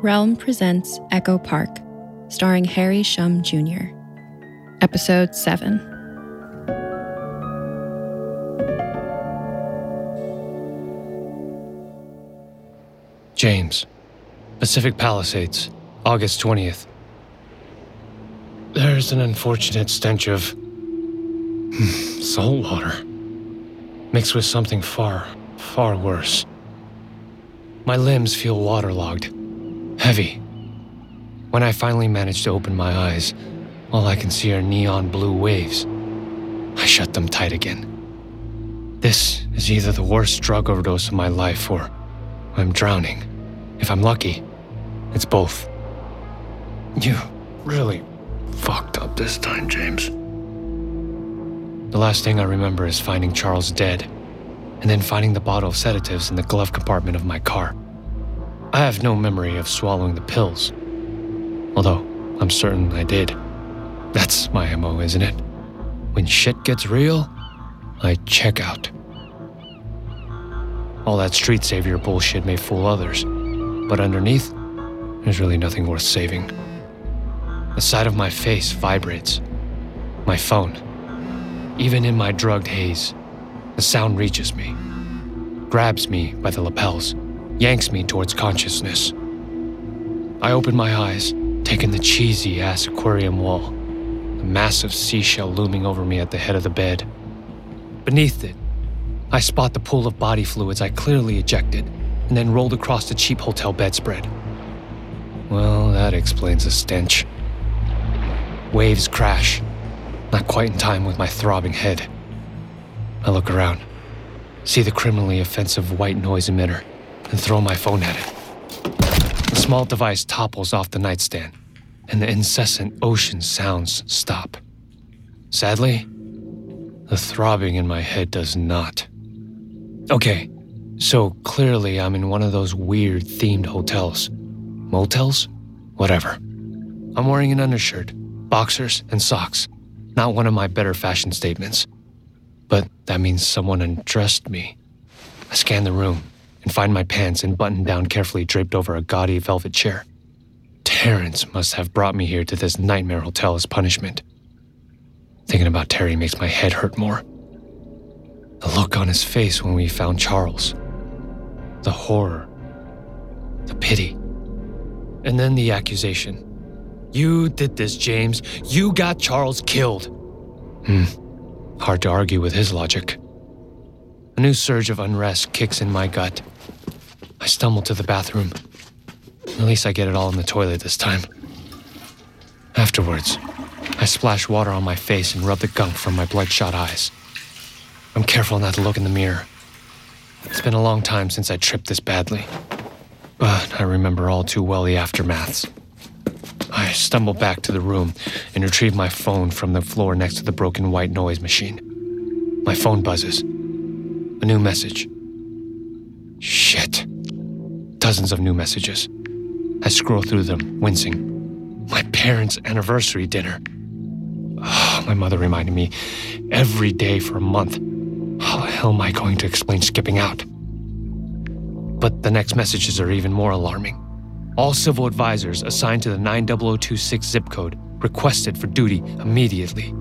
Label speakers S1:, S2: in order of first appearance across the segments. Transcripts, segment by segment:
S1: Realm presents Echo Park, starring Harry Shum Jr. Episode 7.
S2: James, Pacific Palisades, August 20th. There's an unfortunate stench of hmm, salt water mixed with something far, far worse. My limbs feel waterlogged heavy. When I finally manage to open my eyes, all I can see are neon blue waves. I shut them tight again. This is either the worst drug overdose of my life or I'm drowning. If I'm lucky, it's both. You really fucked up this time, James. The last thing I remember is finding Charles dead, and then finding the bottle of sedatives in the glove compartment of my car. I have no memory of swallowing the pills, although I'm certain I did. That's my MO, isn't it? When shit gets real, I check out. All that street savior bullshit may fool others, but underneath, there's really nothing worth saving. The side of my face vibrates. My phone. Even in my drugged haze, the sound reaches me, grabs me by the lapels yanks me towards consciousness. I open my eyes, taking the cheesy ass aquarium wall, the massive seashell looming over me at the head of the bed. Beneath it, I spot the pool of body fluids I clearly ejected and then rolled across the cheap hotel bedspread. Well, that explains the stench. Waves crash, not quite in time with my throbbing head. I look around, see the criminally offensive white noise emitter and throw my phone at it. The small device topples off the nightstand, and the incessant ocean sounds stop. Sadly, the throbbing in my head does not. Okay, so clearly I'm in one of those weird themed hotels. Motels? Whatever. I'm wearing an undershirt, boxers, and socks. Not one of my better fashion statements. But that means someone undressed me. I scan the room, and find my pants and button down carefully draped over a gaudy velvet chair. Terrence must have brought me here to this nightmare hotel as punishment. Thinking about Terry makes my head hurt more. The look on his face when we found Charles. The horror. The pity. And then the accusation. You did this, James. You got Charles killed. Hmm. Hard to argue with his logic. A new surge of unrest kicks in my gut. I stumble to the bathroom. At least I get it all in the toilet this time. Afterwards, I splash water on my face and rub the gunk from my bloodshot eyes. I'm careful not to look in the mirror. It's been a long time since I tripped this badly, but I remember all too well the aftermaths. I stumble back to the room and retrieve my phone from the floor next to the broken white noise machine. My phone buzzes. A new message. Shit. Dozens of new messages. I scroll through them, wincing. My parents' anniversary dinner. Oh, my mother reminded me every day for a month. How the hell am I going to explain skipping out? But the next messages are even more alarming. All civil advisors assigned to the 90026 zip code requested for duty immediately.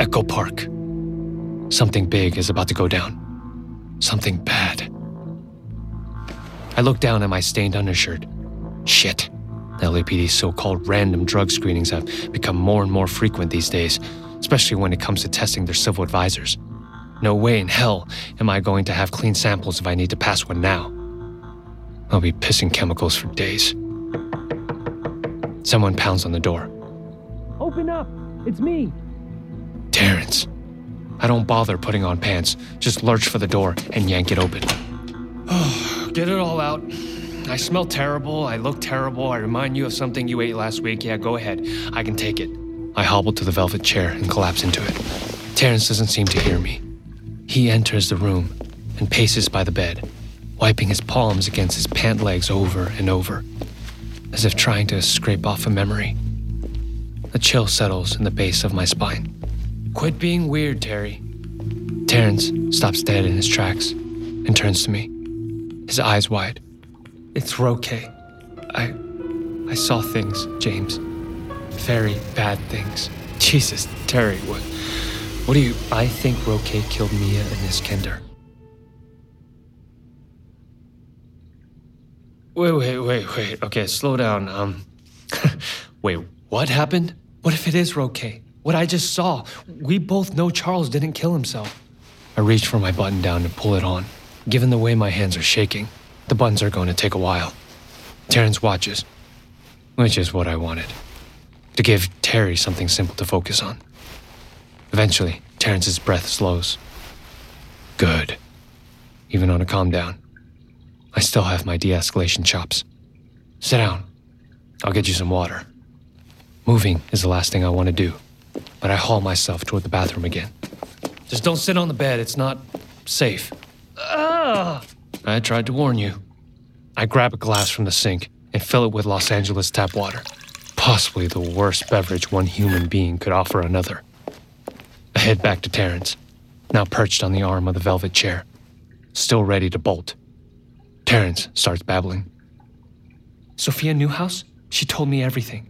S2: Echo Park. Something big is about to go down. Something bad. I look down at my stained undershirt. Shit. LAPD's so called random drug screenings have become more and more frequent these days, especially when it comes to testing their civil advisors. No way in hell am I going to have clean samples if I need to pass one now. I'll be pissing chemicals for days. Someone pounds on the door.
S3: Open up! It's me!
S2: Terrence. I don't bother putting on pants, just lurch for the door and yank it open. Get it all out. I smell terrible, I look terrible, I remind you of something you ate last week. Yeah, go ahead. I can take it. I hobble to the velvet chair and collapse into it. Terrence doesn't seem to hear me. He enters the room and paces by the bed, wiping his palms against his pant legs over and over, as if trying to scrape off a memory. A chill settles in the base of my spine. Quit being weird, Terry. Terrence stops dead in his tracks and turns to me, his eyes wide. It's Roque. I. I saw things, James. Very bad things. Jesus, Terry, what. What do you. I think Roque killed Mia and Iskender. Wait, wait, wait, wait. Okay, slow down. Um. wait, what happened? What if it is Roque? What I just saw. We both know Charles didn't kill himself. I reached for my button down to pull it on. Given the way my hands are shaking, the buttons are going to take a while. Terrence watches, which is what I wanted. To give Terry something simple to focus on. Eventually, Terrence's breath slows. Good. Even on a calm down. I still have my de escalation chops. Sit down. I'll get you some water. Moving is the last thing I want to do, but I haul myself toward the bathroom again. Just don't sit on the bed, it's not safe. Ah! I tried to warn you. I grab a glass from the sink and fill it with Los Angeles tap water, possibly the worst beverage one human being could offer another. I head back to Terrence, now perched on the arm of the velvet chair, still ready to bolt. Terrence starts babbling. Sophia Newhouse? She told me everything.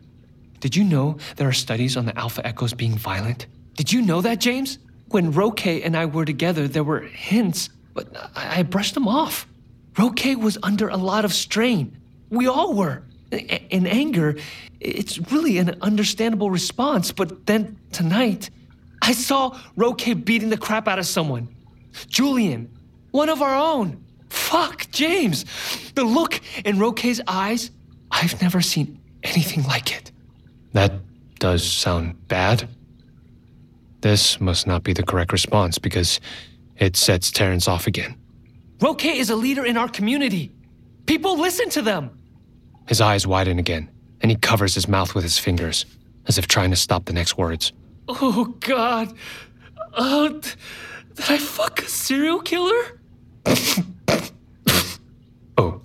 S2: Did you know there are studies on the alpha echoes being violent? Did you know that, James? When Roque and I were together, there were hints, but I, I brushed them off. Roque was under a lot of strain. We all were. In anger, it's really an understandable response, but then tonight, I saw Roque beating the crap out of someone. Julian, one of our own. Fuck, James. The look in Roque's eyes, I've never seen anything like it. That does sound bad. This must not be the correct response because it sets Terrence off again. Roque is a leader in our community. People listen to them. His eyes widen again, and he covers his mouth with his fingers, as if trying to stop the next words. Oh, God. Uh, did I fuck a serial killer? oh,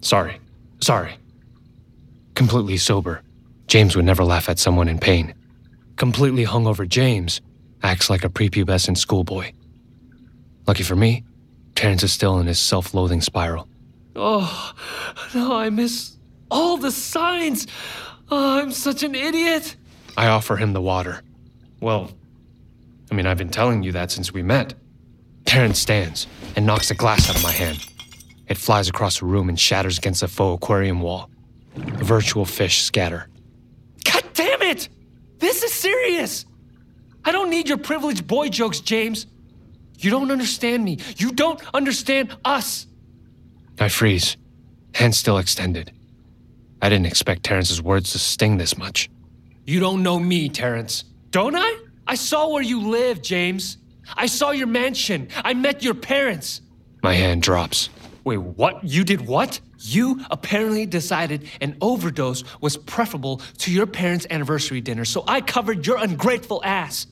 S2: sorry. Sorry. Completely sober, James would never laugh at someone in pain. Completely hungover James acts like a prepubescent schoolboy. Lucky for me, Terrence is still in his self loathing spiral. Oh, no, I miss all the signs. Oh, I'm such an idiot. I offer him the water. Well, I mean, I've been telling you that since we met. Terrence stands and knocks a glass out of my hand. It flies across the room and shatters against the faux aquarium wall. The virtual fish scatter. God damn it! This is serious! I don't need your privileged boy jokes, James. You don't understand me. You don't understand us. I freeze, hands still extended. I didn't expect Terrence's words to sting this much. You don't know me, Terrence. Don't I? I saw where you live, James. I saw your mansion. I met your parents. My hand drops. Wait, what? You did what? You apparently decided an overdose was preferable to your parents' anniversary dinner, so I covered your ungrateful ass.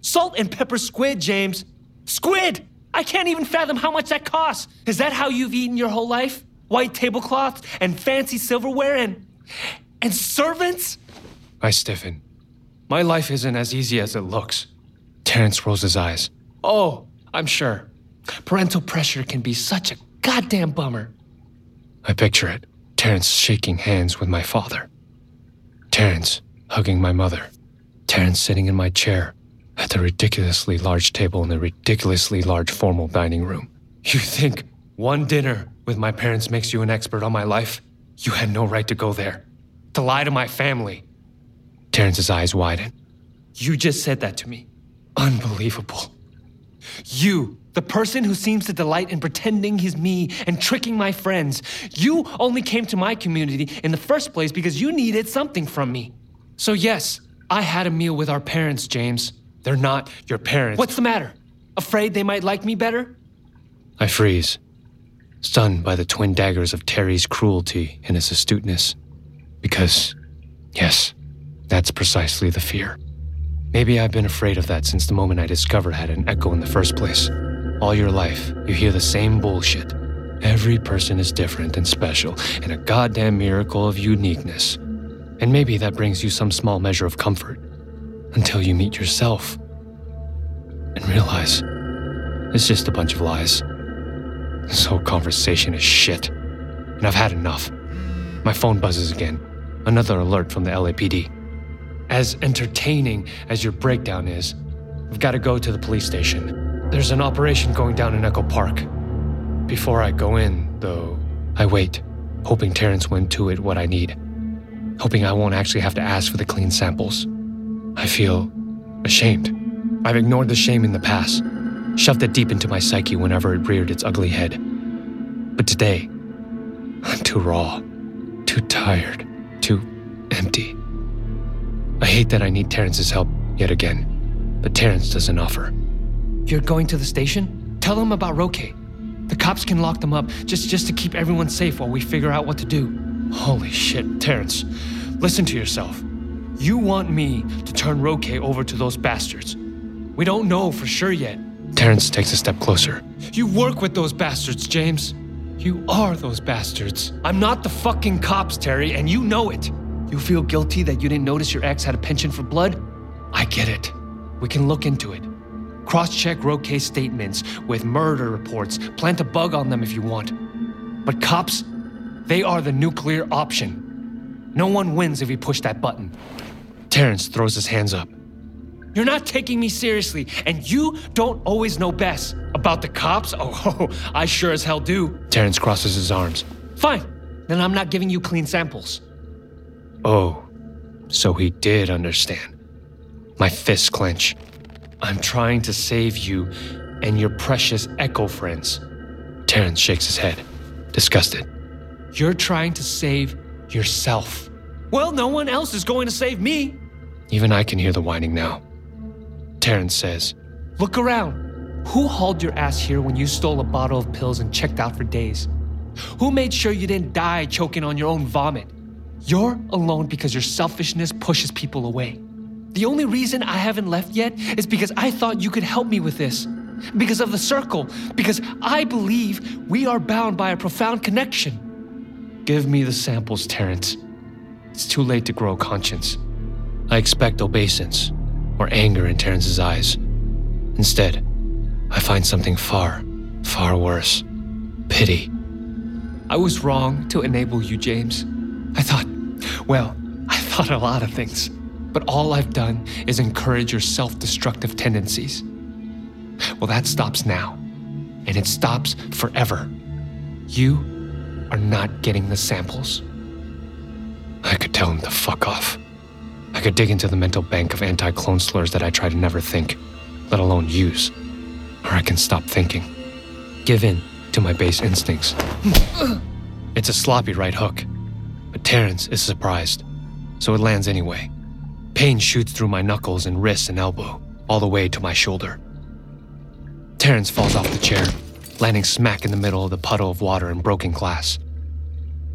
S2: Salt and pepper squid, James. Squid! I can't even fathom how much that costs. Is that how you've eaten your whole life? White tablecloths and fancy silverware and. and servants? I stiffen. My life isn't as easy as it looks. Terrence rolls his eyes. Oh, I'm sure. Parental pressure can be such a goddamn bummer. I picture it. Terrence shaking hands with my father. Terrence hugging my mother. Terrence sitting in my chair at the ridiculously large table in the ridiculously large formal dining room. You think one dinner with my parents makes you an expert on my life? You had no right to go there. To lie to my family. Terrence's eyes widen. You just said that to me. Unbelievable. You, the person who seems to delight in pretending he's me and tricking my friends, you only came to my community in the first place because you needed something from me. So, yes, I had a meal with our parents, James. They're not your parents. What's the matter? Afraid they might like me better? I freeze, stunned by the twin daggers of Terry's cruelty and his astuteness. Because, yes, that's precisely the fear. Maybe I've been afraid of that since the moment I discovered I had an echo in the first place. All your life, you hear the same bullshit. Every person is different and special, and a goddamn miracle of uniqueness. And maybe that brings you some small measure of comfort until you meet yourself and realize it's just a bunch of lies. This whole conversation is shit, and I've had enough. My phone buzzes again. Another alert from the LAPD. As entertaining as your breakdown is, I've got to go to the police station. There's an operation going down in Echo Park. Before I go in, though, I wait, hoping Terrence will intuit what I need. Hoping I won't actually have to ask for the clean samples. I feel ashamed. I've ignored the shame in the past, shoved it deep into my psyche whenever it reared its ugly head. But today, I'm too raw, too tired, too empty. I hate that I need Terrence's help yet again, but Terrence doesn't offer. You're going to the station? Tell them about Roque. The cops can lock them up just, just to keep everyone safe while we figure out what to do. Holy shit, Terrence. Listen to yourself. You want me to turn Roque over to those bastards. We don't know for sure yet. Terrence takes a step closer. You work with those bastards, James. You are those bastards. I'm not the fucking cops, Terry, and you know it. You feel guilty that you didn't notice your ex had a penchant for blood? I get it. We can look into it. Cross check Roque's statements with murder reports, plant a bug on them if you want. But cops, they are the nuclear option. No one wins if we push that button. Terrence throws his hands up. You're not taking me seriously, and you don't always know best. About the cops? Oh, I sure as hell do. Terrence crosses his arms. Fine, then I'm not giving you clean samples. Oh, so he did understand. My fists clench. I'm trying to save you and your precious Echo friends. Terrence shakes his head, disgusted. You're trying to save yourself. Well, no one else is going to save me. Even I can hear the whining now. Terrence says, Look around. Who hauled your ass here when you stole a bottle of pills and checked out for days? Who made sure you didn't die choking on your own vomit? You're alone because your selfishness pushes people away. The only reason I haven't left yet is because I thought you could help me with this. Because of the circle. Because I believe we are bound by a profound connection. Give me the samples, Terrence. It's too late to grow conscience. I expect obeisance or anger in Terrence's eyes. Instead, I find something far, far worse pity. I was wrong to enable you, James. I thought, well, I thought a lot of things, but all I've done is encourage your self destructive tendencies. Well, that stops now, and it stops forever. You are not getting the samples. I could tell him to fuck off. I could dig into the mental bank of anti clone slurs that I try to never think, let alone use. Or I can stop thinking. Give in to my base instincts. it's a sloppy right hook, but Terrence is surprised, so it lands anyway. Pain shoots through my knuckles and wrist and elbow, all the way to my shoulder. Terrence falls off the chair, landing smack in the middle of the puddle of water and broken glass.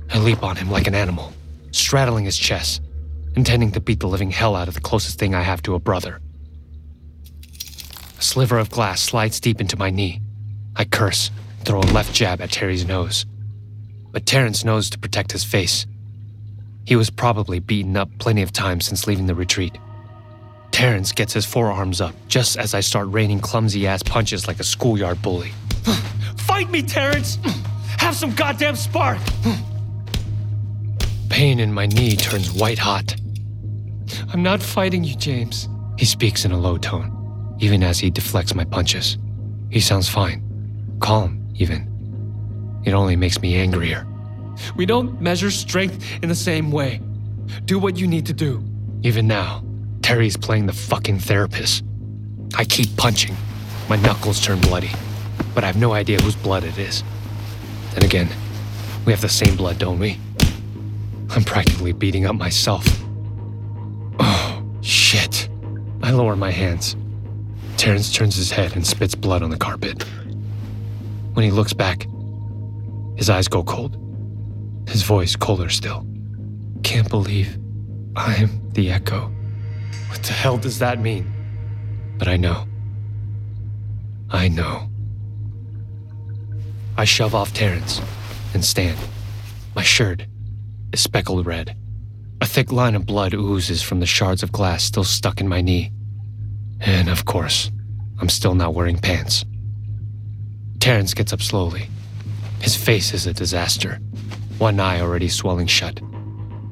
S2: I leap on him like an animal, straddling his chest, intending to beat the living hell out of the closest thing I have to a brother. A sliver of glass slides deep into my knee. I curse, throw a left jab at Terry's nose. But Terrence knows to protect his face. He was probably beaten up plenty of times since leaving the retreat. Terrence gets his forearms up just as I start raining clumsy ass punches like a schoolyard bully. Fight me, Terrence! Have some goddamn spark! Pain in my knee turns white hot. I'm not fighting you, James. He speaks in a low tone, even as he deflects my punches. He sounds fine, calm, even. It only makes me angrier. We don't measure strength in the same way. Do what you need to do. Even now, Terry's playing the fucking therapist. I keep punching. My knuckles turn bloody, but I have no idea whose blood it is. Then again, we have the same blood, don't we? I'm practically beating up myself. Shit. I lower my hands. Terrence turns his head and spits blood on the carpet. When he looks back, his eyes go cold. His voice colder still. Can't believe I'm the echo. What the hell does that mean? But I know. I know. I shove off Terrence and stand. My shirt is speckled red. A thick line of blood oozes from the shards of glass still stuck in my knee. And of course, I'm still not wearing pants. Terrence gets up slowly. His face is a disaster, one eye already swelling shut.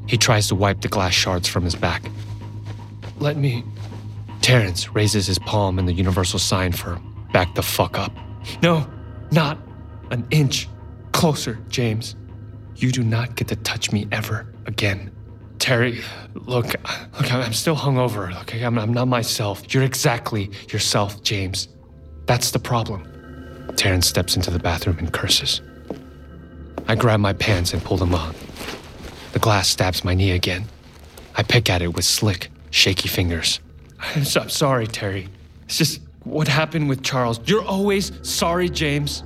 S2: He tries to wipe the glass shards from his back. Let me. Terrence raises his palm in the universal sign for back the fuck up. No, not an inch closer, James. You do not get to touch me ever again. Terry, look, look, I'm still hungover. Okay, I'm, I'm not myself. You're exactly yourself, James. That's the problem. Terrence steps into the bathroom and curses. I grab my pants and pull them on. The glass stabs my knee again. I pick at it with slick, shaky fingers. I'm, so, I'm sorry, Terry. It's just what happened with Charles. You're always sorry, James.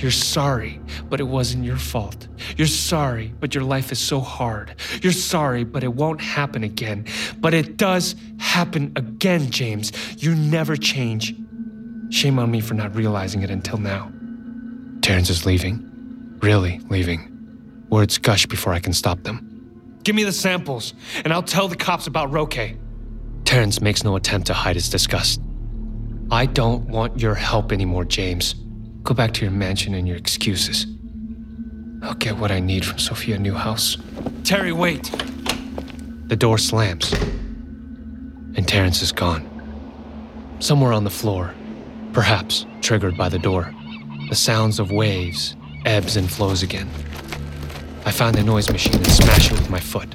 S2: You're sorry, but it wasn't your fault. You're sorry, but your life is so hard. You're sorry, but it won't happen again. But it does happen again, James. You never change. Shame on me for not realizing it until now. Terrence is leaving. Really leaving. Words gush before I can stop them. Give me the samples, and I'll tell the cops about Roque. Terrence makes no attempt to hide his disgust. I don't want your help anymore, James. Go back to your mansion and your excuses. I'll get what I need from Sophia Newhouse. Terry, wait! The door slams, and Terrence is gone. Somewhere on the floor, perhaps triggered by the door, the sounds of waves ebbs and flows again. I find the noise machine and smash it with my foot.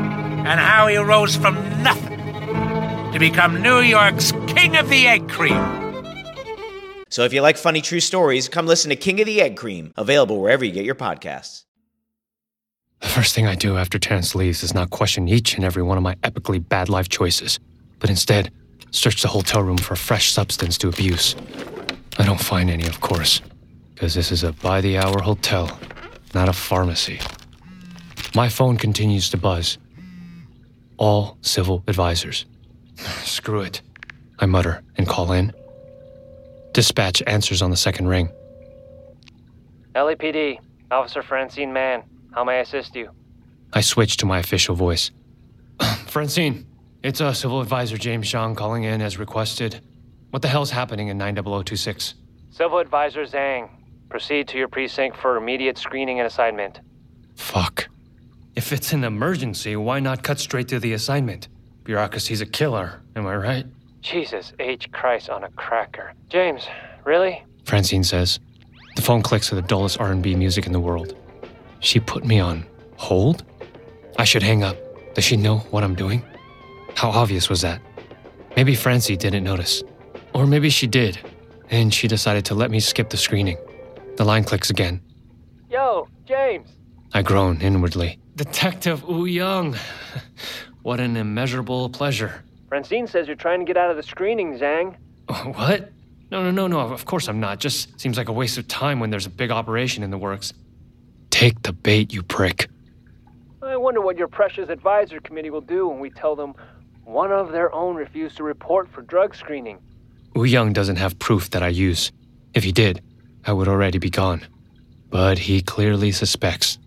S4: and how he rose from nothing to become New York's King of the Egg Cream.
S5: So if you like funny true stories, come listen to King of the Egg Cream, available wherever you get your podcasts.
S2: The first thing I do after Terrence leaves is not question each and every one of my epically bad life choices, but instead search the hotel room for a fresh substance to abuse. I don't find any, of course, because this is a by the hour hotel, not a pharmacy. My phone continues to buzz. All civil advisors. Screw it. I mutter and call in. Dispatch answers on the second ring.
S3: LAPD, Officer Francine Mann. How may I assist you?
S2: I switch to my official voice. Francine, it's a civil advisor James Zhang calling in as requested. What the hell's happening in 90026?
S3: Civil Advisor Zhang. Proceed to your precinct for immediate screening and assignment.
S2: Fuck. If it's an emergency, why not cut straight to the assignment? Bureaucracy's a killer, am I right?
S3: Jesus H. Christ on a cracker. James, really?
S2: Francine says. The phone clicks to the dullest R&B music in the world. She put me on hold? I should hang up. Does she know what I'm doing? How obvious was that? Maybe Francie didn't notice. Or maybe she did, and she decided to let me skip the screening. The line clicks again.
S3: Yo, James.
S2: I groan inwardly. Detective Wu Young. what an immeasurable pleasure.
S3: Francine says you're trying to get out of the screening, Zhang.
S2: What? No, no, no, no. Of course I'm not. Just seems like a waste of time when there's a big operation in the works. Take the bait, you prick.
S3: I wonder what your precious advisor committee will do when we tell them one of their own refused to report for drug screening.
S2: Wu Young doesn't have proof that I use. If he did, I would already be gone. But he clearly suspects.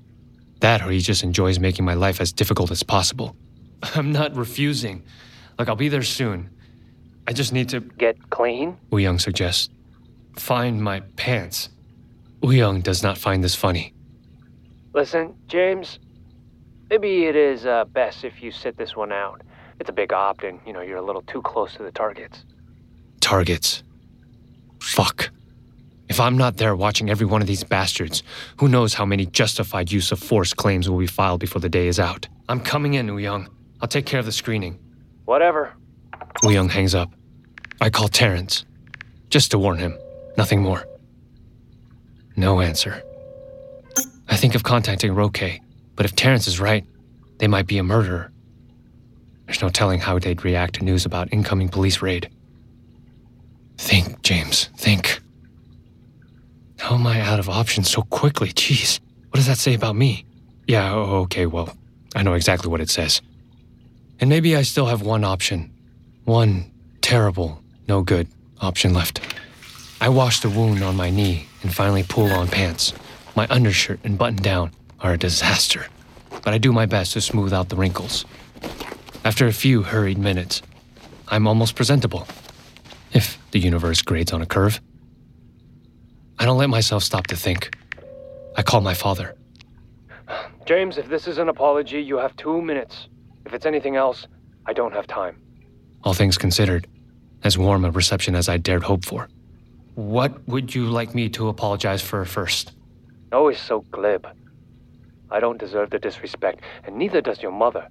S2: That or he just enjoys making my life as difficult as possible. I'm not refusing. Look, I'll be there soon. I just need to
S3: get clean,
S2: Wu Young suggests. Find my pants. Wu Young does not find this funny.
S3: Listen, James, maybe it is uh, best if you sit this one out. It's a big opt and, you know, you're a little too close to the targets.
S2: Targets. Fuck. If I'm not there watching every one of these bastards, who knows how many justified use of force claims will be filed before the day is out. I'm coming in, Young. I'll take care of the screening.
S3: Whatever.
S2: Young hangs up. I call Terrence. Just to warn him. Nothing more. No answer. I think of contacting Roque, but if Terrence is right, they might be a murderer. There's no telling how they'd react to news about incoming police raid. Think, James, think. How am I out of options so quickly? Jeez, what does that say about me? Yeah, oh, okay, well, I know exactly what it says. And maybe I still have one option. One terrible, no good option left. I wash the wound on my knee and finally pull on pants. My undershirt and button down are a disaster, but I do my best to smooth out the wrinkles. After a few hurried minutes, I'm almost presentable. If the universe grades on a curve. I don't let myself stop to think. I call my father.
S3: James, if this is an apology, you have two minutes. If it's anything else, I don't have time.
S2: All things considered, as warm a reception as I dared hope for. What would you like me to apologize for first?
S3: Always so glib. I don't deserve the disrespect, and neither does your mother.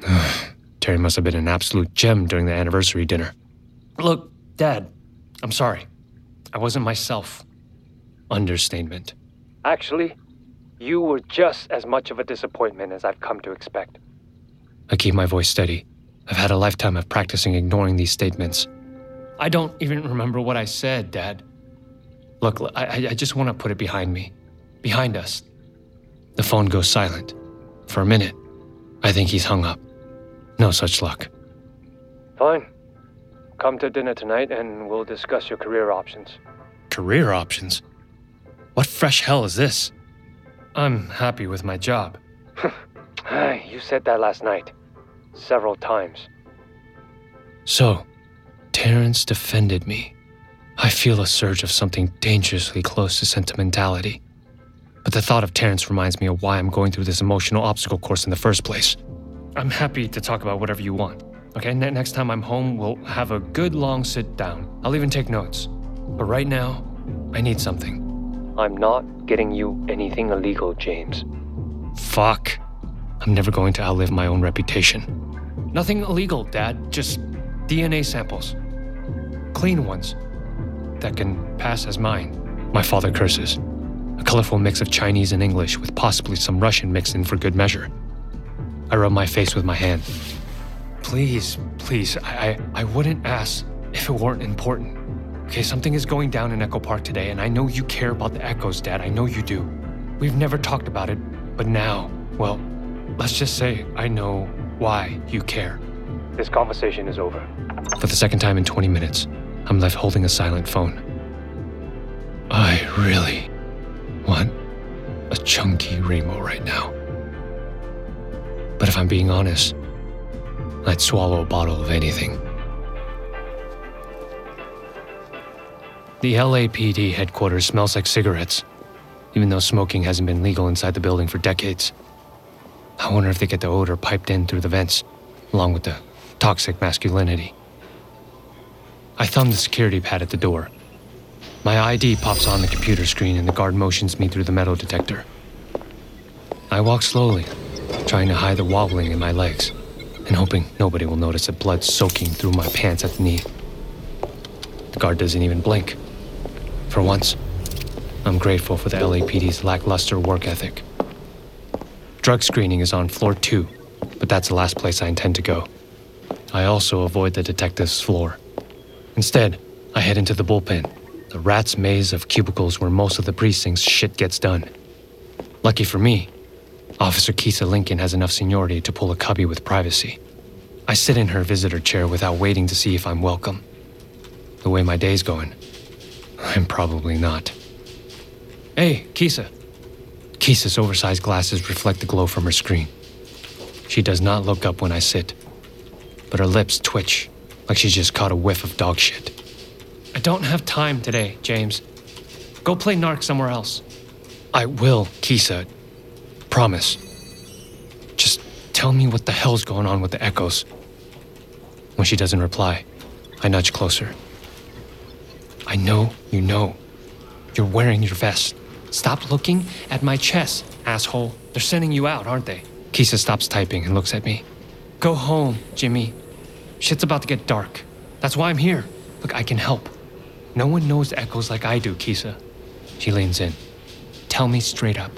S2: Terry must have been an absolute gem during the anniversary dinner. Look, Dad, I'm sorry. I wasn't myself. Understatement.
S3: Actually, you were just as much of a disappointment as I've come to expect.
S2: I keep my voice steady. I've had a lifetime of practicing ignoring these statements. I don't even remember what I said, Dad. Look, I, I just want to put it behind me. Behind us. The phone goes silent. For a minute, I think he's hung up. No such luck.
S3: Fine. Come to dinner tonight and we'll discuss your career options.
S2: Career options? What fresh hell is this? I'm happy with my job.
S3: you said that last night. Several times.
S2: So, Terrence defended me. I feel a surge of something dangerously close to sentimentality. But the thought of Terrence reminds me of why I'm going through this emotional obstacle course in the first place. I'm happy to talk about whatever you want. Okay, ne- next time I'm home, we'll have a good long sit down. I'll even take notes. But right now, I need something.
S3: I'm not getting you anything illegal, James.
S2: Fuck. I'm never going to outlive my own reputation. Nothing illegal, Dad. Just DNA samples. Clean ones. That can pass as mine. My father curses. A colorful mix of Chinese and English with possibly some Russian mixed in for good measure. I rub my face with my hand. Please, please, I, I, I wouldn't ask if it weren't important. Okay, something is going down in Echo Park today, and I know you care about the echoes, Dad. I know you do. We've never talked about it, but now, well, let's just say I know why you care.
S3: This conversation is over.
S2: For the second time in 20 minutes, I'm left holding a silent phone. I really want a chunky rainbow right now. But if I'm being honest, I'd swallow a bottle of anything. The LAPD headquarters smells like cigarettes, even though smoking hasn't been legal inside the building for decades. I wonder if they get the odor piped in through the vents, along with the toxic masculinity. I thumb the security pad at the door. My ID pops on the computer screen and the guard motions me through the metal detector. I walk slowly, trying to hide the wobbling in my legs and hoping nobody will notice the blood soaking through my pants at the knee. The guard doesn't even blink. For once, I'm grateful for the LAPD's lackluster work ethic. Drug screening is on floor two, but that's the last place I intend to go. I also avoid the detective's floor. Instead, I head into the bullpen, the rat's maze of cubicles where most of the precinct's shit gets done. Lucky for me, Officer Kisa Lincoln has enough seniority to pull a cubby with privacy. I sit in her visitor chair without waiting to see if I'm welcome. The way my day's going, I'm probably not. Hey, Kisa. Kisa's oversized glasses reflect the glow from her screen. She does not look up when I sit, but her lips twitch like she's just caught a whiff of dog shit. I don't have time today, James. Go play narc somewhere else. I will, Kisa. Promise. Just tell me what the hell's going on with the echoes. When she doesn't reply, I nudge closer. I know you know. You're wearing your vest. Stop looking at my chest, asshole. They're sending you out, aren't they? Kisa stops typing and looks at me. Go home, Jimmy. Shit's about to get dark. That's why I'm here. Look, I can help. No one knows echoes like I do, Kisa. She leans in. Tell me straight up.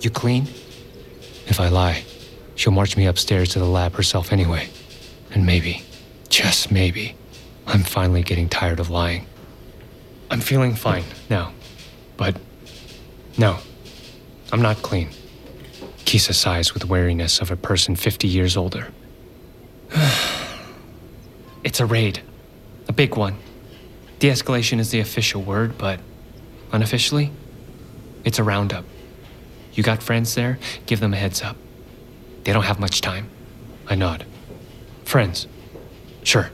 S2: You clean? If I lie, she'll march me upstairs to the lab herself anyway. And maybe, just maybe, I'm finally getting tired of lying. I'm feeling fine now. But no, I'm not clean. Kisa sighs with wariness of a person 50 years older. it's a raid, a big one. De escalation is the official word, but unofficially, it's a roundup. You got friends there? Give them a heads up. They don't have much time. I nod. Friends? Sure.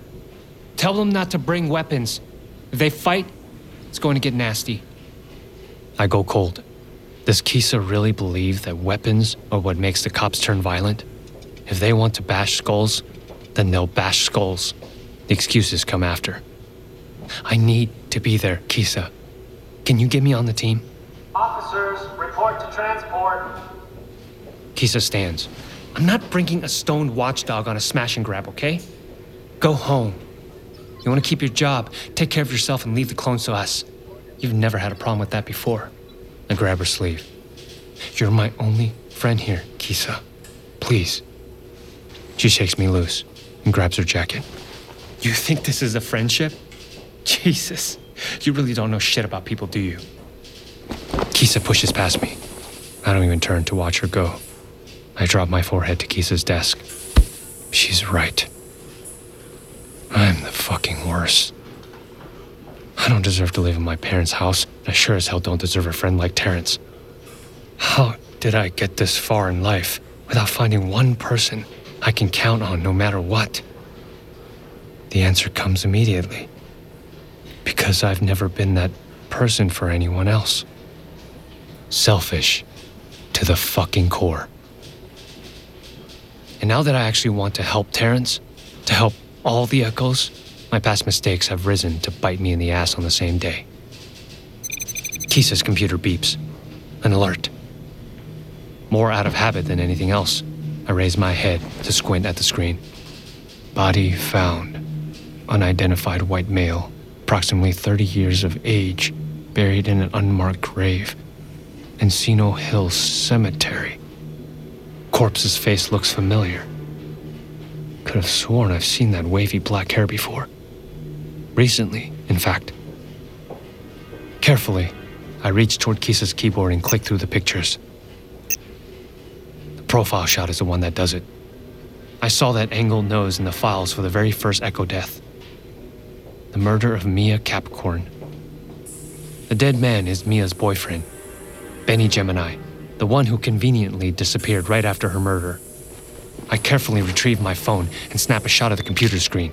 S2: Tell them not to bring weapons. If they fight, it's going to get nasty. I go cold. Does Kisa really believe that weapons are what makes the cops turn violent? If they want to bash skulls, then they'll bash skulls. The excuses come after. I need to be there, Kisa. Can you get me on the team?
S6: Officers, report to transport.
S2: Kisa stands. I'm not bringing a stoned watchdog on a smash and grab, okay? Go home. You want to keep your job, take care of yourself, and leave the clones to us. You've never had a problem with that before. I grab her sleeve. You're my only friend here, Kisa. Please. She shakes me loose and grabs her jacket. You think this is a friendship? Jesus. You really don't know shit about people, do you? Kisa pushes past me. I don't even turn to watch her go. I drop my forehead to Kisa's desk. She's right. I'm fucking worse. I don't deserve to live in my parents' house. I sure as hell don't deserve a friend like Terrence. How did I get this far in life without finding one person I can count on no matter what? The answer comes immediately. Because I've never been that person for anyone else. Selfish to the fucking core. And now that I actually want to help Terrence, to help all the echoes, my past mistakes have risen to bite me in the ass on the same day. Kisa's computer beeps. An alert. More out of habit than anything else, I raise my head to squint at the screen. Body found. Unidentified white male, approximately 30 years of age, buried in an unmarked grave. Encino Hills Cemetery. Corpse's face looks familiar. Could have sworn I've seen that wavy black hair before. Recently, in fact. Carefully, I reach toward Kisa's keyboard and click through the pictures. The profile shot is the one that does it. I saw that angled nose in the files for the very first Echo death. The murder of Mia Capricorn. The dead man is Mia's boyfriend, Benny Gemini, the one who conveniently disappeared right after her murder. I carefully retrieve my phone and snap a shot of the computer screen.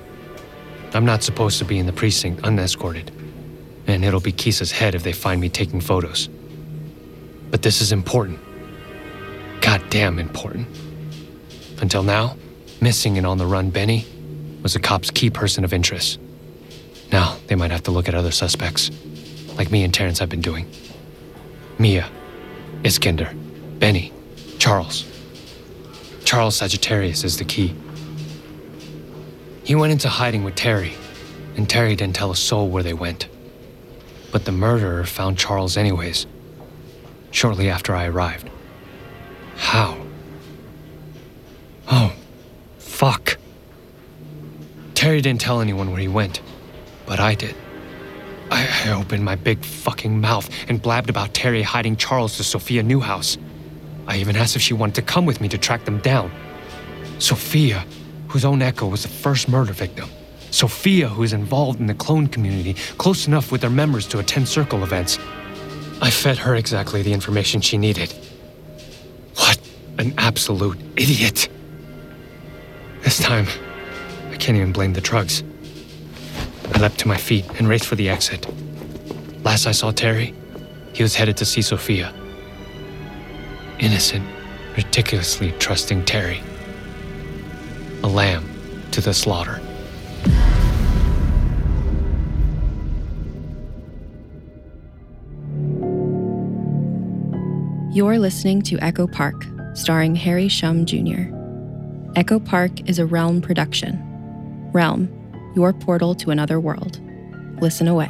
S2: I'm not supposed to be in the precinct unescorted, and it'll be Kisa's head if they find me taking photos. But this is important. Goddamn important. Until now, missing and on the run Benny was the cop's key person of interest. Now they might have to look at other suspects, like me and Terrence have been doing. Mia, Iskender, Benny, Charles. Charles Sagittarius is the key. He went into hiding with Terry, and Terry didn't tell a soul where they went. But the murderer found Charles anyways, shortly after I arrived. How? Oh, fuck. Terry didn't tell anyone where he went, but I did. I, opened my big fucking mouth and blabbed about Terry hiding Charles to Sophia Newhouse. I even asked if she wanted to come with me to track them down. Sophia, whose own Echo was the first murder victim. Sophia, who is involved in the clone community, close enough with their members to attend circle events. I fed her exactly the information she needed. What an absolute idiot. This time, I can't even blame the drugs. I leapt to my feet and raced for the exit. Last I saw Terry, he was headed to see Sophia. Innocent, ridiculously trusting Terry. A lamb to the slaughter.
S1: You're listening to Echo Park, starring Harry Shum Jr. Echo Park is a Realm production. Realm, your portal to another world. Listen away.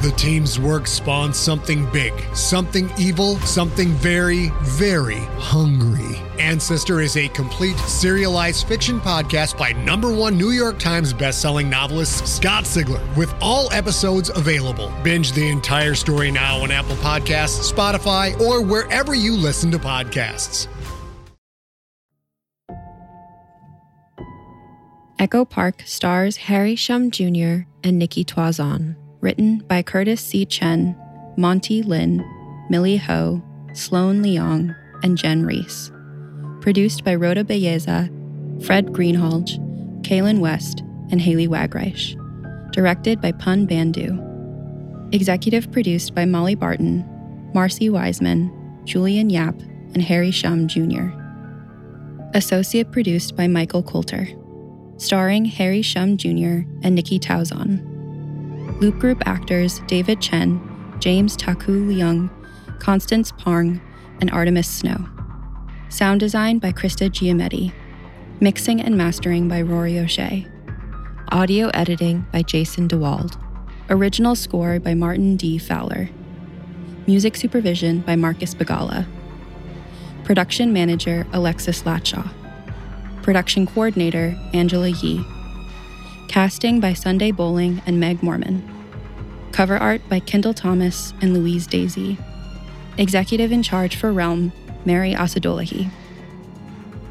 S7: The team's work spawned something big, something evil, something very, very hungry. Ancestor is a complete serialized fiction podcast by number one New York Times bestselling novelist Scott Sigler, with all episodes available. Binge the entire story now on Apple Podcasts, Spotify, or wherever you listen to podcasts.
S1: Echo Park stars Harry Shum Jr. and Nikki Toison. Written by Curtis C. Chen, Monte Lin, Millie Ho, Sloane Leong, and Jenn Reese. Produced by Rhoda Belleza, Fred Greenhalgh, Kaylin West, and Haley Wagreich. Directed by Pun Bandhu. Executive produced by Molly Barton, Marcy Wiseman, Julian Yap, and Harry Shum Jr. Associate produced by Michael Coulter. Starring Harry Shum Jr. and Nikki Tauzon. Loop Group actors David Chen, James Taku Leung, Constance Parng, and Artemis Snow. Sound design by Krista Giametti. Mixing and mastering by Rory O'Shea. Audio editing by Jason DeWald. Original score by Martin D. Fowler. Music supervision by Marcus Bagala. Production manager Alexis Latshaw. Production coordinator Angela Yee. Casting by Sunday Boling and Meg Morman. Cover art by Kendall Thomas and Louise Daisy. Executive in charge for Realm, Mary Asadolahi.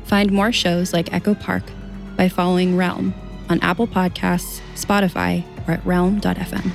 S1: Find more shows like Echo Park by following Realm on Apple Podcasts, Spotify, or at realm.fm.